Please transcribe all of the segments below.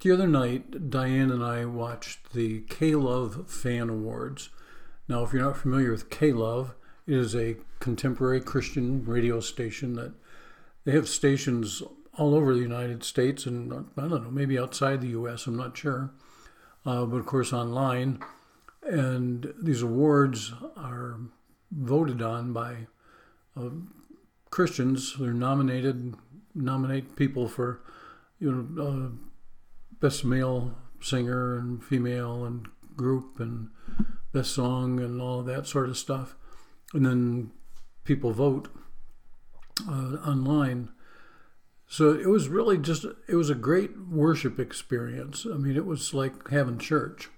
the other night, Diane and I watched the K Love Fan Awards. Now, if you're not familiar with K Love, it is a contemporary Christian radio station that they have stations all over the United States and I don't know, maybe outside the U.S. I'm not sure, uh, but of course online. And these awards are voted on by uh, Christians. They're nominated, nominate people for, you know, uh, best male singer and female and group and best song and all that sort of stuff. And then people vote uh, online. So it was really just, it was a great worship experience. I mean, it was like having church.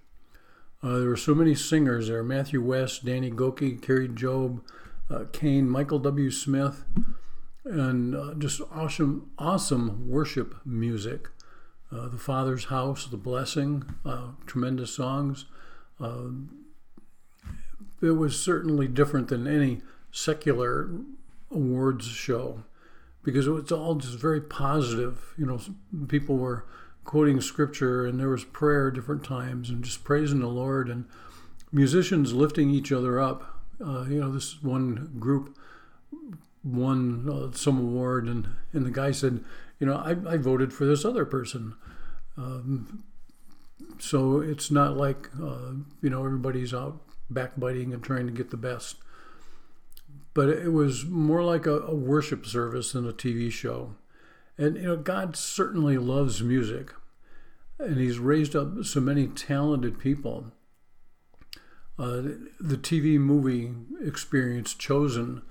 Uh, there were so many singers there Matthew West, Danny Gokey, Kari Jobe, uh, CAIN, Michael W. Smith, and uh, just awesome, awesome worship music. Uh, the Father's House, The Blessing, uh, tremendous songs. Uh, it was certainly different than any secular awards show because it was all just very positive. You know, people were quoting scripture and there was prayer different times and just praising the Lord and musicians lifting each other up. Uh, you know, this one group won uh, some award and, and the guy said, you know, I, I voted for this other person. Um, so it's not like, uh, you know, everybody's out backbiting and trying to get the best. But it was more like a, a worship service than a TV show. And, you know, God certainly loves music. And He's raised up so many talented people. Uh, the TV movie experience chosen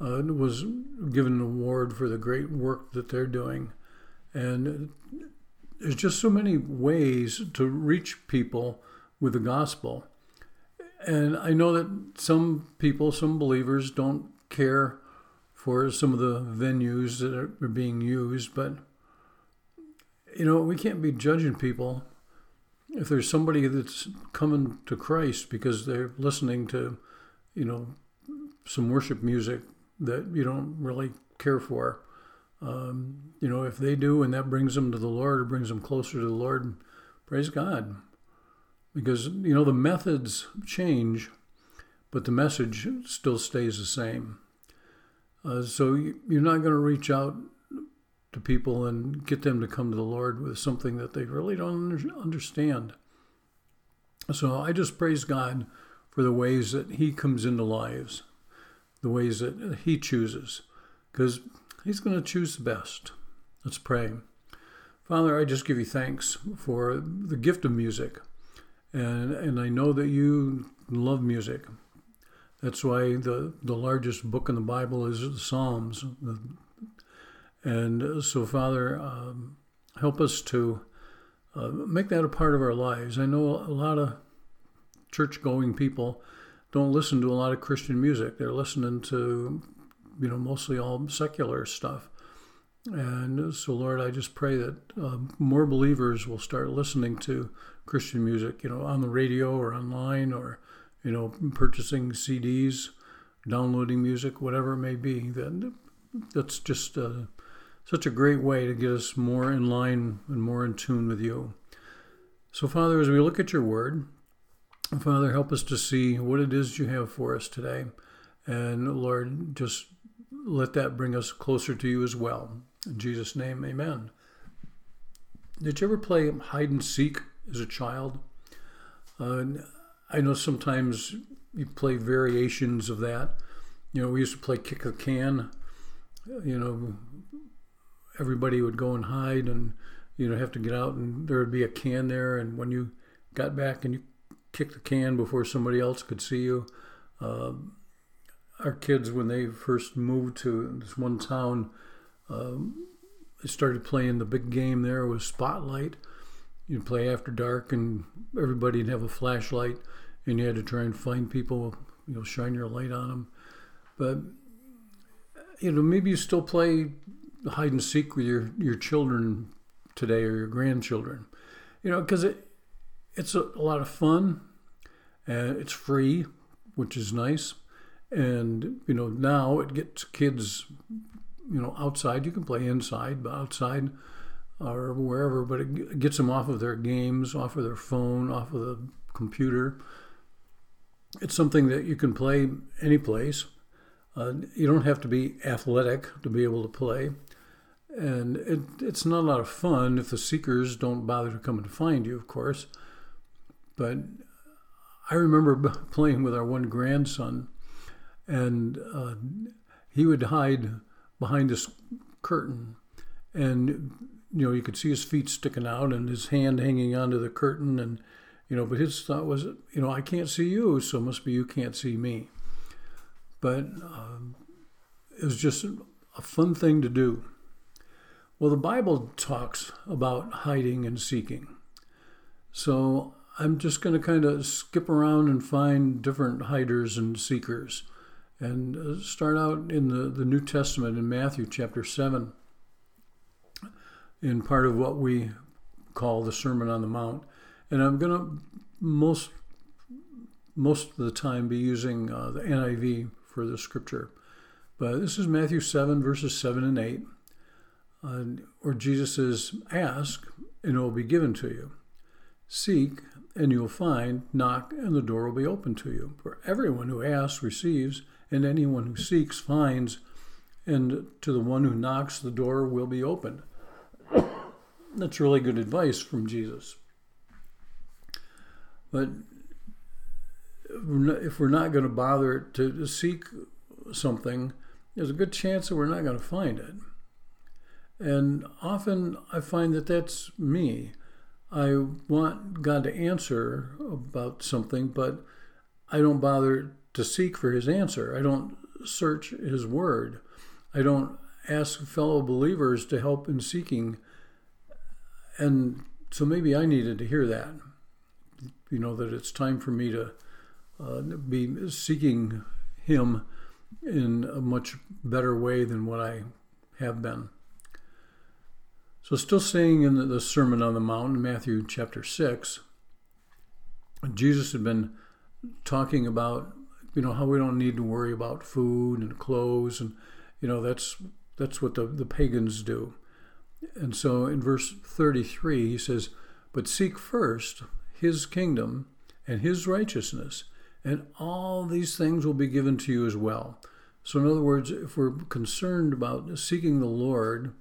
uh, was given an award for the great work that they're doing. And there's just so many ways to reach people with the gospel. And I know that some people, some believers, don't care for some of the venues that are, being used, but you know, we can't be judging people if there's somebody that's coming to Christ because they're listening to, you know, some worship music that you don't really care for. Um, you know, if they do and that brings them to the Lord or brings them closer to the Lord, praise God. Because, you know, the methods change, but the message still stays the same. Uh, so you're not going to reach out to people and get them to come to the Lord with something that they really don't understand. So I just praise God for the ways that He comes into lives, the ways that He chooses, because He's going to choose the best. Let's pray. Father, I just give you thanks for the gift of music. And, and I know that you love music. That's why the, the largest book in the Bible is the Psalms. And so, Father, um, help us to uh, make that a part of our lives. I know a lot of church going people don't listen to a lot of Christian music. They're listening to you know, mostly all secular stuff. And so, Lord, I just pray that uh, more believers will start listening to Christian music, you know, on the radio or online or, you know, purchasing CDs, downloading music, whatever it may be. That that's just uh, such a great way to get us more in line and more in tune with you. So, Father, as we look at your word, Father, help us to see what it is you have for us today. And Lord, just let that bring us closer to you as well. In Jesus' name, amen. Did you ever play hide and seek as a child? Uh, I know sometimes you play variations of that. You know, we used to play kick the can. You know, everybody would go and hide and, you know, have to get out and there would be a can there. And when you got back and you kicked the can before somebody else could see you, uh, our kids when they first moved to this one town um, they started playing the big game there was spotlight. You'd play after dark and everybody'd have a flashlight and you had to try and find people you know shine your light on them but you know maybe you still play hide and seek with your your children today or your grandchildren. You know because it it's a, a lot of fun and it's free which is nice and, you know, now it gets kids, you know, outside. You can play inside, but outside, or wherever, but it gets them off of their games, off of their phone, off of the computer. It's something that you can play any place. Uh, you don't have to be athletic to be able to play. And it, it's not a lot of fun if the seekers don't bother to come and find you, of course. But I remember playing with our one grandson, and uh, he would hide behind this curtain, and you know you could see his feet sticking out and his hand hanging onto the curtain, and you know. But his thought was, you know, I can't see you, so must be you can't see me. But um, it was just a fun thing to do. Well, the Bible talks about hiding and seeking. So I'm just going to kind of skip around and find different hiders and seekers and uh, start out in the, the New Testament in Matthew chapter 7 in part of what we call the Sermon on the Mount. And I'm going to most most of the time be using uh, the NIV for the scripture. But this is Matthew 7, verses 7 and 8, uh, where Jesus says, Ask, and it will be given to you. Seek, and you will find, knock, and the door will be open to you. For everyone who asks receives, and anyone who seeks finds, and to the one who knocks, the door will be opened. That's really good advice from Jesus. But if we're not going to bother to seek something, there's a good chance that we're not going to find it. And often I find that that's me. I want God to answer about something, but I don't bother to seek for his answer. I don't search his word. I don't ask fellow believers to help in seeking. And so maybe I needed to hear that. You know, that it's time for me to uh, be seeking him in a much better way than what I have been. So, still staying in the Sermon on the Mount, Matthew chapter 6, Jesus had been talking about, you know, how we don't need to worry about food and clothes, and, you know, that's that's what the, the pagans do. And so in verse 33, he says, But seek first his kingdom and his righteousness, and all these things will be given to you as well. So, in other words, if we're concerned about seeking the Lord,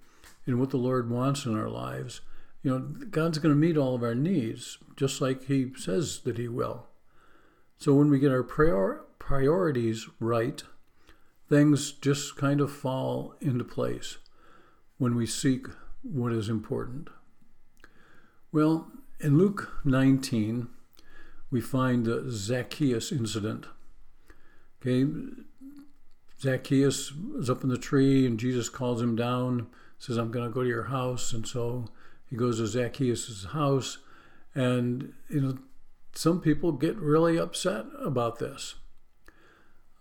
in what the Lord wants in our lives, you know, God's going to meet all of our needs, just like He says that He will. So when we get our prior- priorities right, things just kind of fall into place when we seek what is important. Well, in Luke 19, we find the Zacchaeus incident. Okay, Zacchaeus is up in the tree, and Jesus calls him down says, I'm going to go to your house. And so he goes to Zacchaeus' house. And, you know, some people get really upset about this.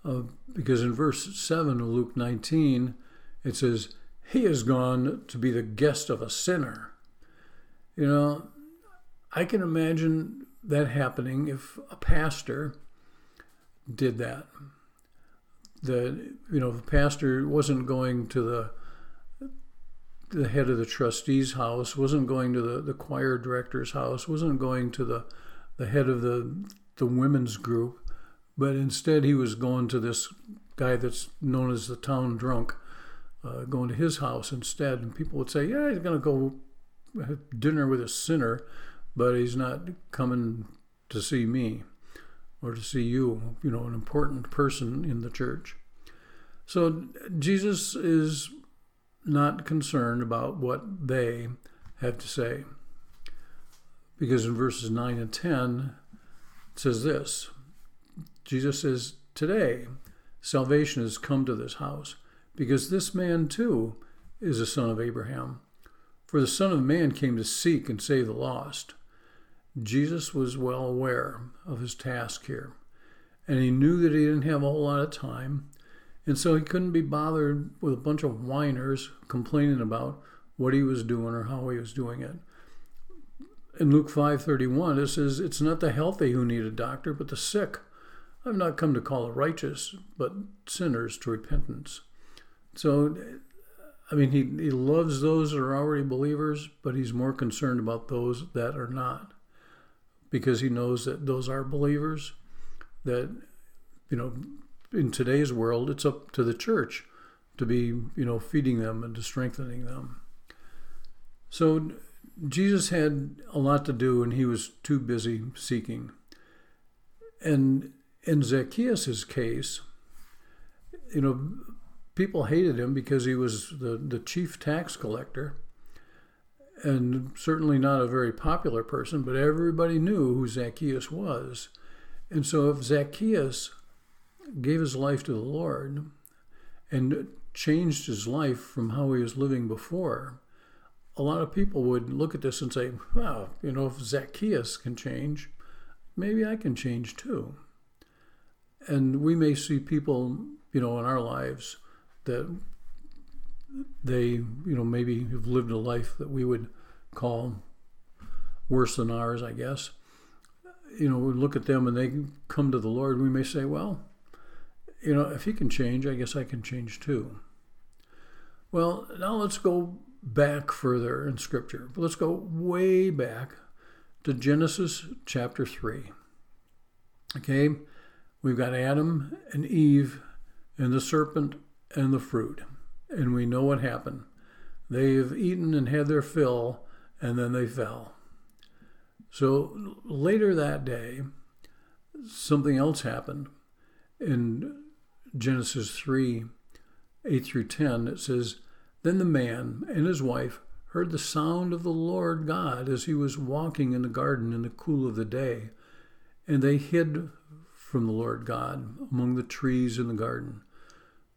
Uh, because in verse 7 of Luke 19, it says, He has gone to be the guest of a sinner. You know, I can imagine that happening if a pastor did that. The you know the pastor wasn't going to the the head of the trustees' house, wasn't going to the, the choir director's house, wasn't going to the, the head of the, the women's group, but instead he was going to this guy that's known as the town drunk, uh, going to his house instead. And people would say, yeah, he's going to go have dinner with a sinner, but he's not coming to see me or to see you, you know, an important person in the church. So Jesus is not concerned about what they have to say. Because in verses 9 and 10, it says this Jesus says, Today salvation has come to this house, because this man too is a son of Abraham. For the Son of Man came to seek and save the lost. Jesus was well aware of his task here, and he knew that he didn't have a whole lot of time, and so he couldn't be bothered with a bunch of whiners complaining about what he was doing or how he was doing it. In Luke 5:31 it says it's not the healthy who need a doctor but the sick. I've not come to call the righteous but sinners to repentance. So I mean, he, he loves those that are already believers, but he's more concerned about those that are not because he knows that those are believers. That, you know, in today's world, it's up to the church to be, you know, feeding them and to strengthening them. So Jesus had a lot to do and he was too busy seeking. And in Zacchaeus' case, you know, people hated him because he was the, the chief tax collector and certainly not a very popular person, but everybody knew who Zacchaeus was. And so if Zacchaeus gave his life to the Lord and changed his life from how he was living before, a lot of people would look at this and say, wow, you know, if Zacchaeus can change, maybe I can change too. And we may see people, you know, in our lives that they, you know, maybe have lived a life that we would call worse than ours, I guess. You know, we look at them and they come to the Lord, we may say, well, you know, if he can change, I guess I can change too. Well, now let's go back further in Scripture. Let's go way back to Genesis chapter 3. Okay, we've got Adam and Eve and the serpent and the fruit and we know what happened. They've eaten and had their fill, and then they fell. So later that day, something else happened. In Genesis 3 8 through 10, it says, Then the man and his wife heard the sound of the Lord God as he was walking in the garden in the cool of the day, and they hid from the Lord God among the trees in the garden.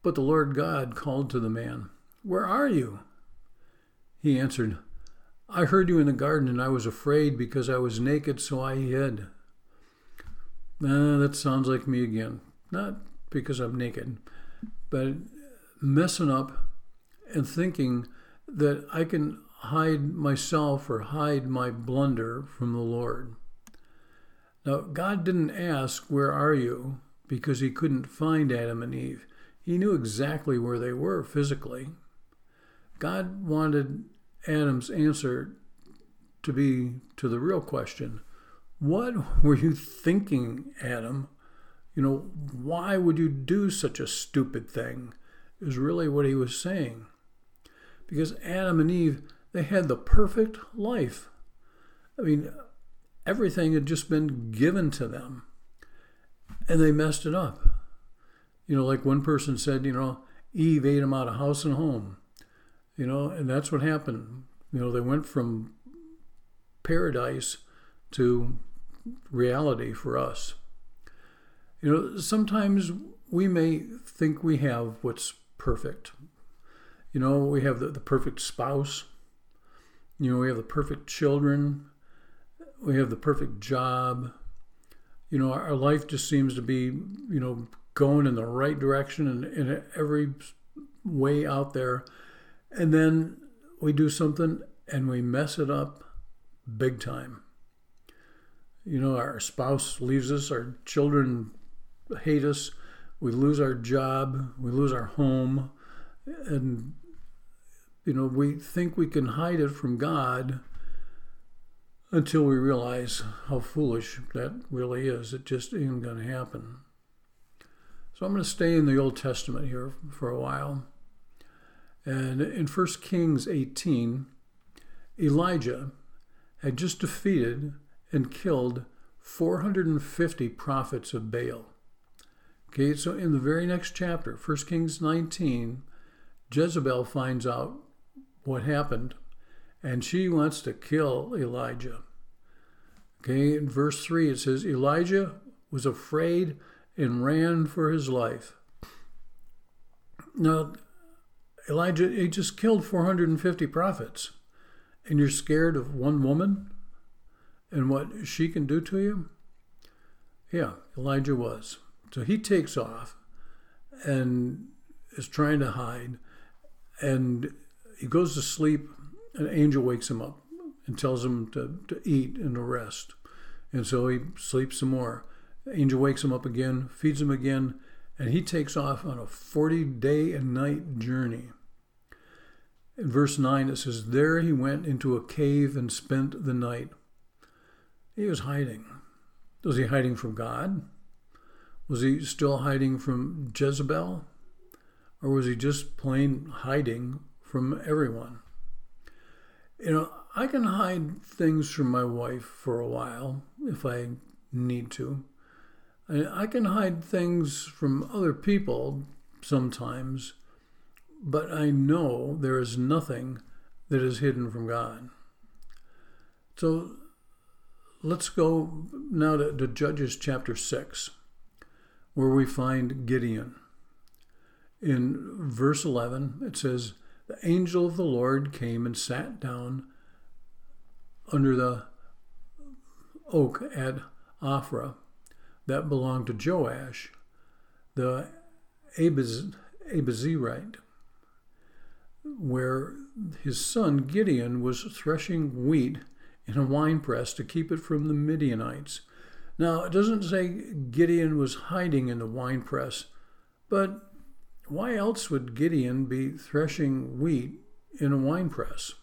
But the Lord God called to the man, Where are you? He answered, I heard you in the garden, and I was afraid because I was naked, so I hid. Uh, that sounds like me again. Not because I'm naked, but messing up and thinking that I can hide myself or hide my blunder from the Lord. Now, God didn't ask, Where are you? because he couldn't find Adam and Eve. He knew exactly where they were physically. God wanted Adam's answer to be to the real question What were you thinking, Adam? You know, why would you do such a stupid thing? Is really what he was saying. Because Adam and Eve, they had the perfect life. I mean, everything had just been given to them, and they messed it up. You know, like one person said, you know, Eve ate him out of house and home. You know, and that's what happened. You know, they went from paradise to reality for us. You know, sometimes we may think we have what's perfect. You know, we have the, the perfect spouse. You know, we have the perfect children. We have the perfect job. You know, our, our life just seems to be, you know, going in the right direction and in every way out there. And then we do something and we mess it up big time. You know, our spouse leaves us, our children hate us, we lose our job, we lose our home, and, you know, we think we can hide it from God until we realize how foolish that really is. It just ain't going to happen. So I'm going to stay in the Old Testament here for a while. And in 1 Kings 18, Elijah had just defeated and killed 450 prophets of Baal. Okay, so in the very next chapter, 1 Kings 19, Jezebel finds out what happened and she wants to kill Elijah. Okay, in verse 3 it says, Elijah was afraid and ran for his life. Now, Elijah, he just killed 450 prophets, and you're scared of one woman and what she can do to you? Yeah, Elijah was. So he takes off and is trying to hide, and he goes to sleep. An angel wakes him up and tells him to, to eat and to rest. And so he sleeps some more. Angel wakes him up again, feeds him again, and he takes off on a 40 day and night journey. In verse 9, it says, There he went into a cave and spent the night. He was hiding. Was he hiding from God? Was he still hiding from Jezebel? Or was he just plain hiding from everyone? You know, I can hide things from my wife for a while if I need to. I can hide things from other people sometimes, but I know there is nothing that is hidden from God. So let's go now to, to Judges chapter 6, where we find Gideon. In verse 11, it says, The angel of the Lord came and sat down under the oak at Ophrah that belonged to Joash, the Abiezrite, where his son Gideon was threshing wheat in a winepress to keep it from the Midianites. Now, it doesn't say Gideon was hiding in the winepress, but why else would Gideon be threshing wheat in a winepress?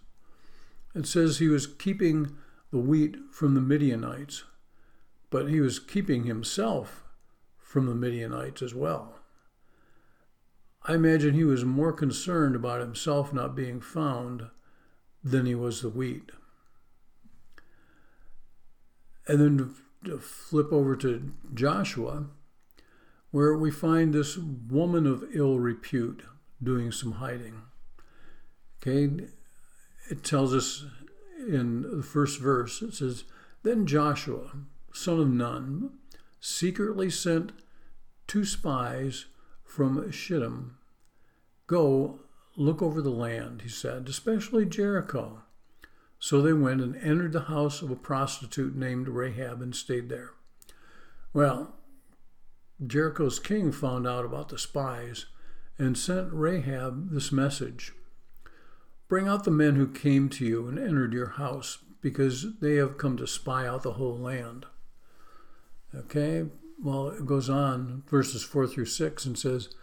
It says he was keeping the wheat from the Midianites but he was keeping himself from the Midianites as well. I imagine he was more concerned about himself not being found than he was the wheat. And then flip over to Joshua, where we find this woman of ill repute doing some hiding. Okay, it tells us in the first verse, it says, Then Joshua, son of Nun, secretly sent two spies from Shittim. Go, look over the land, he said, especially Jericho. So they went and entered the house of a prostitute named Rahab and stayed there. Well, Jericho's king found out about the spies and sent Rahab this message Bring out the men who came to you and entered your house, because they have come to spy out the whole land. Okay, well, it goes on, verses 4 through 6, and says,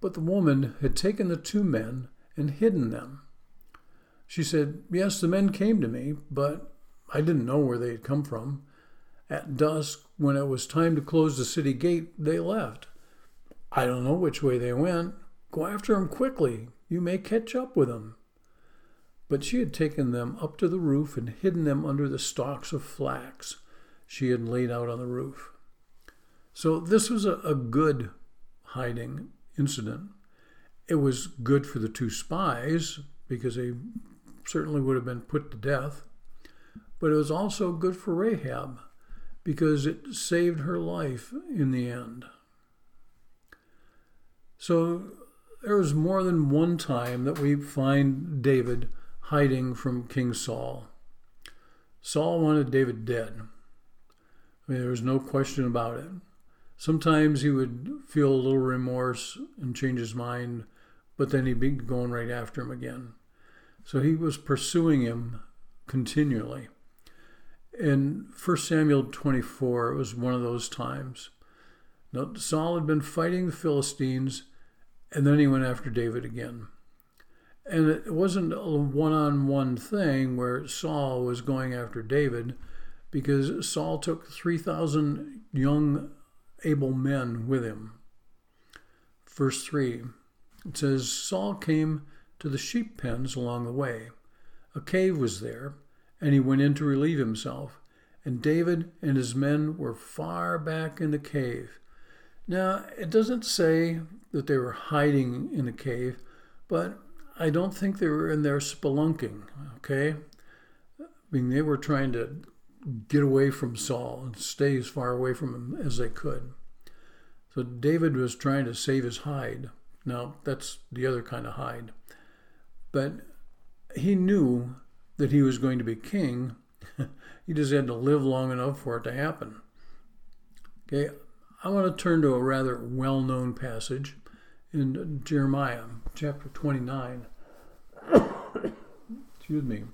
But the woman had taken the two men and hidden them. She said, Yes, the men came to me, but I didn't know where they had come from. At dusk, when it was time to close the city gate, they left. I don't know which way they went. Go after them quickly. You may catch up with them. But she had taken them up to the roof and hidden them under the stalks of flax she had laid out on the roof. So this was a, a good hiding incident. It was good for the two spies because they certainly would have been put to death, but it was also good for Rahab because it saved her life in the end. So there was more than one time that we find David hiding from King Saul. Saul wanted David dead. I mean, there was no question about it. Sometimes he would feel a little remorse and change his mind, but then he'd be going right after him again. So he was pursuing him continually. In 1 Samuel 24, it was one of those times. Now, Saul had been fighting the Philistines, and then he went after David again. And it wasn't a one on one thing where Saul was going after David because Saul took 3,000 young, able men with him. Verse 3 it says Saul came to the sheep pens along the way. A cave was there, and he went in to relieve himself. And David and his men were far back in the cave. Now, it doesn't say that they were hiding in the cave, but I don't think they were in there spelunking, okay? I mean, they were trying to get away from Saul and stay as far away from him as they could. So David was trying to save his hide. Now, that's the other kind of hide. But he knew that he was going to be king. he just had to live long enough for it to happen. Okay, I want to turn to a rather well known passage in Jeremiah chapter 29. Excuse me.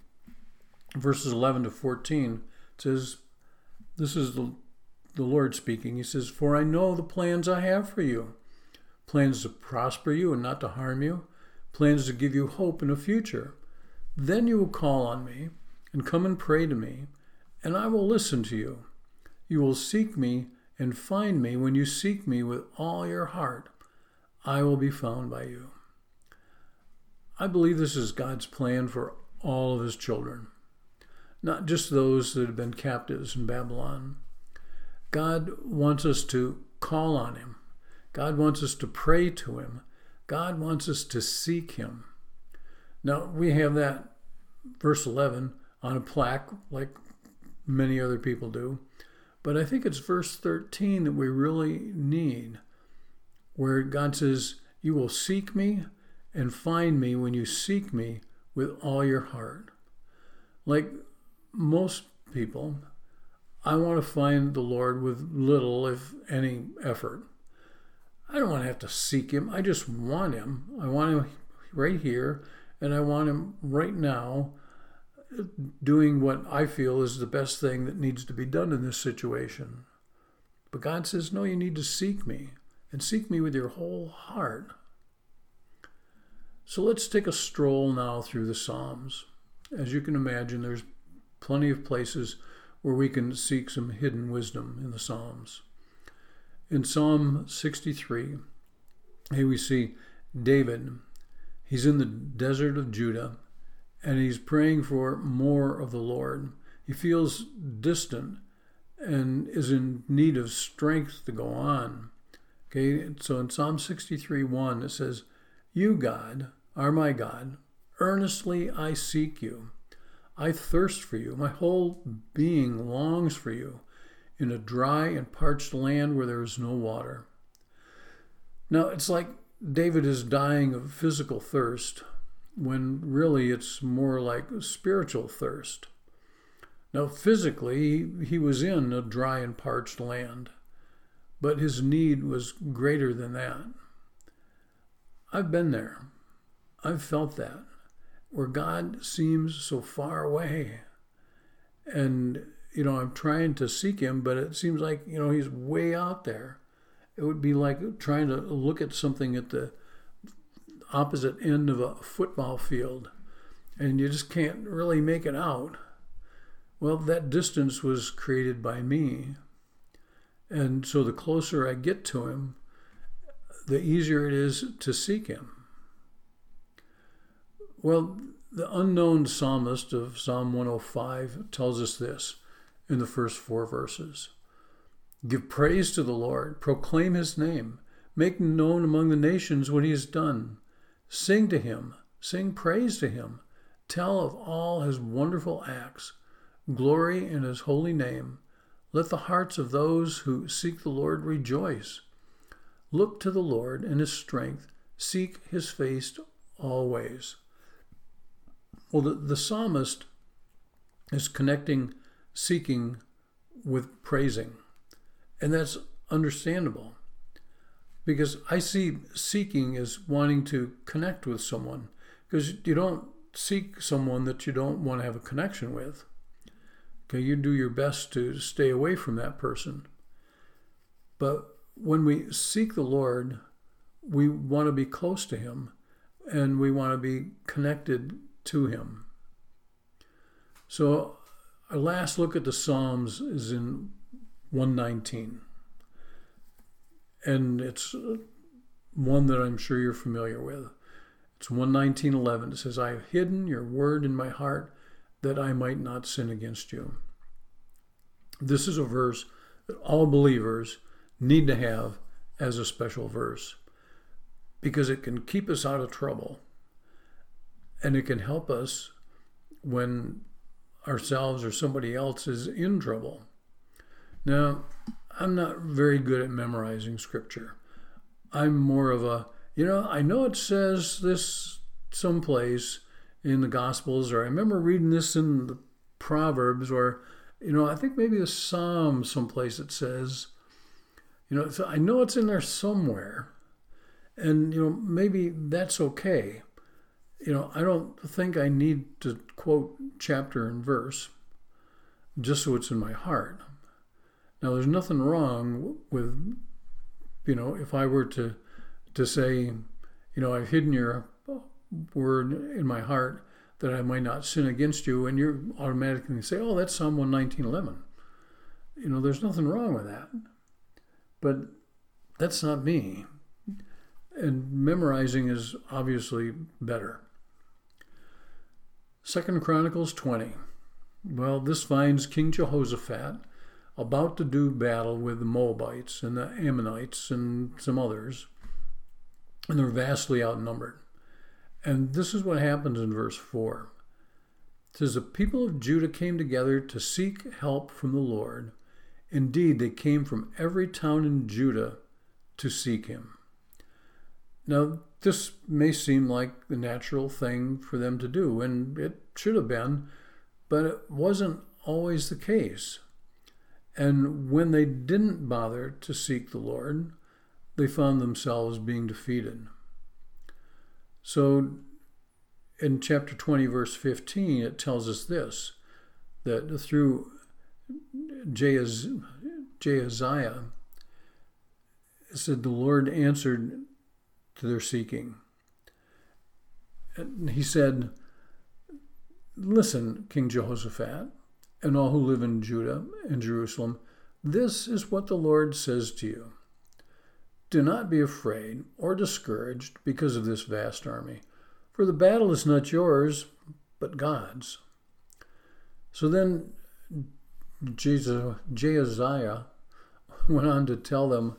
Verses 11 to 14 it says, This is the, the Lord speaking. He says, For I know the plans I have for you plans to prosper you and not to harm you, plans to give you hope in a future. Then you will call on me and come and pray to me, and I will listen to you. You will seek me and find me when you seek me with all your heart. I will be found by you. I believe this is God's plan for all of his children, not just those that have been captives in Babylon. God wants us to call on him. God wants us to pray to him. God wants us to seek him. Now, we have that verse 11 on a plaque, like many other people do. But I think it's verse 13 that we really need, where God says, You will seek me and find me when you seek me with all your heart. Like most people, I want to find the Lord with little, if any, effort. I don't want to have to seek Him. I just want Him. I want Him right here and I want him right now doing what I feel is the best thing that needs to be done in this situation. But God says, No, you need to seek me and seek me with your whole heart. So let's take a stroll now through the Psalms. As you can imagine, there's plenty of places where we can seek some hidden wisdom in the Psalms. In Psalm 63, here we see David He's in the desert of Judah and he's praying for more of the Lord. He feels distant and is in need of strength to go on. Okay, so in Psalm 63 1, it says, You, God, are my God. Earnestly I seek you. I thirst for you. My whole being longs for you in a dry and parched land where there is no water. Now, it's like David is dying of physical thirst when really it's more like spiritual thirst. Now, physically, he was in a dry and parched land, but his need was greater than that. I've been there. I've felt that, where God seems so far away. And, you know, I'm trying to seek him, but it seems like, you know, he's way out there. It would be like trying to look at something at the opposite end of a football field and you just can't really make it out. Well, that distance was created by me. And so the closer I get to him, the easier it is to seek him. Well, the unknown psalmist of Psalm 105 tells us this in the first four verses. Give praise to the Lord, proclaim his name, make known among the nations what he has done. Sing to him, sing praise to him, tell of all his wonderful acts, glory in his holy name. Let the hearts of those who seek the Lord rejoice. Look to the Lord in his strength, seek his face always. Well, the, the psalmist is connecting seeking with praising. And that's understandable because I see seeking as wanting to connect with someone because you don't seek someone that you don't want to have a connection with. Okay, you do your best to stay away from that person. But when we seek the Lord, we want to be close to Him and we want to be connected to Him. So, our last look at the Psalms is in 119. And it's uh, one that I'm sure you're familiar with. It's 119.11. It says, I have hidden your word in my heart that I might not sin against you. This is a verse that all believers need to have as a special verse because it can keep us out of trouble and it can help us when ourselves or somebody else is in trouble. Now, I'm not very good at memorizing scripture. I'm more of a, you know, I know it says this someplace in the Gospels, or I remember reading this in the Proverbs, or, you know, I think maybe the Psalms someplace it says, you know, so I know it's in there somewhere. And, you know, maybe that's okay. You know, I don't think I need to quote chapter and verse just so it's in my heart. Now, there's nothing wrong with, you know, if I were to to say, you know, I've hidden your word in my heart that I might not sin against you, and you're automatically say, oh, that's Psalm 119.11. You know, there's nothing wrong with that. But that's not me. And memorizing is obviously better. Second Chronicles 20. Well, this finds King Jehoshaphat about to do battle with the Moabites and the Ammonites and some others, and they're vastly outnumbered. And this is what happens in verse 4. It says, The people of Judah came together to seek help from the Lord. Indeed, they came from every town in Judah to seek him. Now, this may seem like the natural thing for them to do, and it should have been, but it wasn't always the case. And when they didn't bother to seek the Lord, they found themselves being defeated. So in chapter 20, verse 15, it tells us this that through Jehaziah, it said the Lord answered to their seeking. And he said, Listen, King Jehoshaphat, and all who live in Judah and Jerusalem, this is what the Lord says to you. Do not be afraid or discouraged because of this vast army, for the battle is not yours, but God's. So then Jehaziah went on to tell them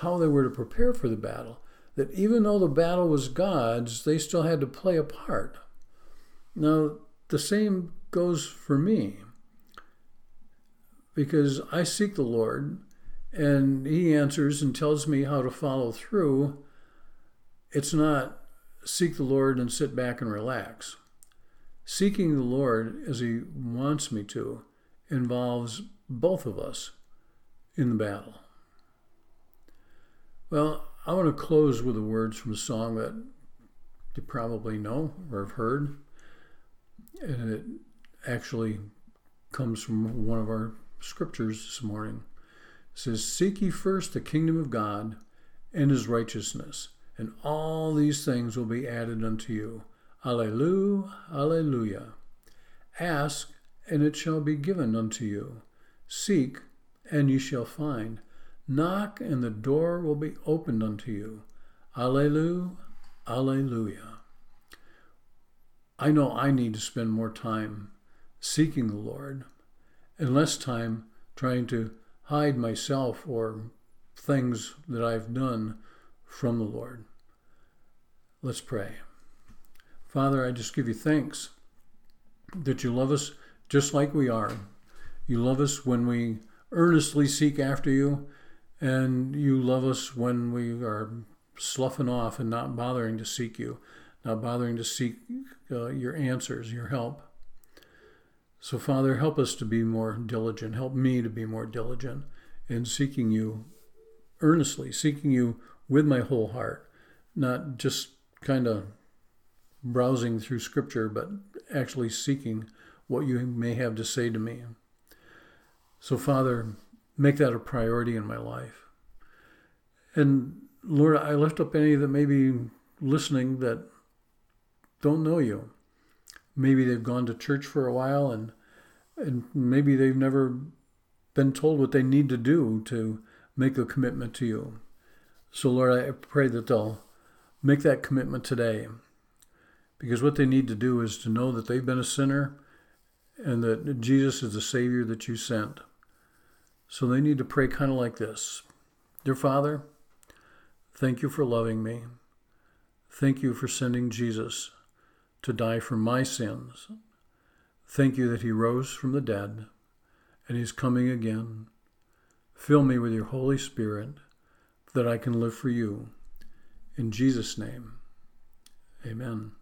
how they were to prepare for the battle, that even though the battle was God's, they still had to play a part. Now, the same goes for me because I seek the Lord and He answers and tells me how to follow through. It's not seek the Lord and sit back and relax. Seeking the Lord as He wants me to involves both of us in the battle. Well, I want to close with the words from a song that you probably know or have heard. And it actually comes from one of our scriptures this morning. It says, Seek ye first the kingdom of God and his righteousness, and all these things will be added unto you. Alleluia, alleluia. Ask, and it shall be given unto you. Seek, and ye shall find. Knock, and the door will be opened unto you. Alleluia, alleluia. I know I need to spend more time seeking the Lord and less time trying to hide myself or things that I've done from the Lord. Let's pray. Father, I just give you thanks that you love us just like we are. You love us when we earnestly seek after you, and you love us when we are sloughing off and not bothering to seek you, not bothering to seek uh, your answers, your help. So, Father, help us to be more diligent. Help me to be more diligent in seeking you earnestly, seeking you with my whole heart, not just kind of browsing through Scripture, but actually seeking what you may have to say to me. So, Father, make that a priority in my life. And Lord, I lift up any that may be listening that don't know you. Maybe they've gone to church for a while and and maybe they've never been told what they need to do to make a commitment to you. So Lord, I pray that they'll make that commitment today. Because what they need to do is to know that they've been a sinner and that Jesus is the Savior that you sent. So they need to pray kind of like this Dear Father, thank you for loving me. Thank you for sending Jesus to die for my sins. Thank you that he rose from the dead and he's coming again. Fill me with your Holy Spirit that I can live for you. In Jesus' name, amen.